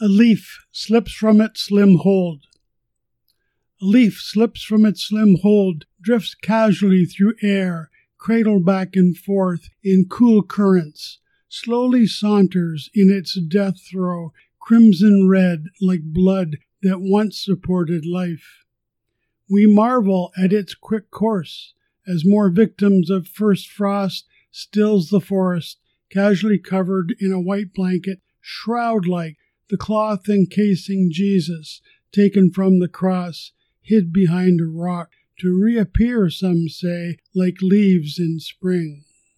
A leaf slips from its slim hold. A leaf slips from its slim hold, drifts casually through air, cradled back and forth in cool currents, slowly saunters in its death throe, crimson red like blood that once supported life. We marvel at its quick course as more victims of first frost stills the forest, casually covered in a white blanket, shroud like, the cloth encasing Jesus, taken from the cross, hid behind a rock, to reappear, some say, like leaves in spring.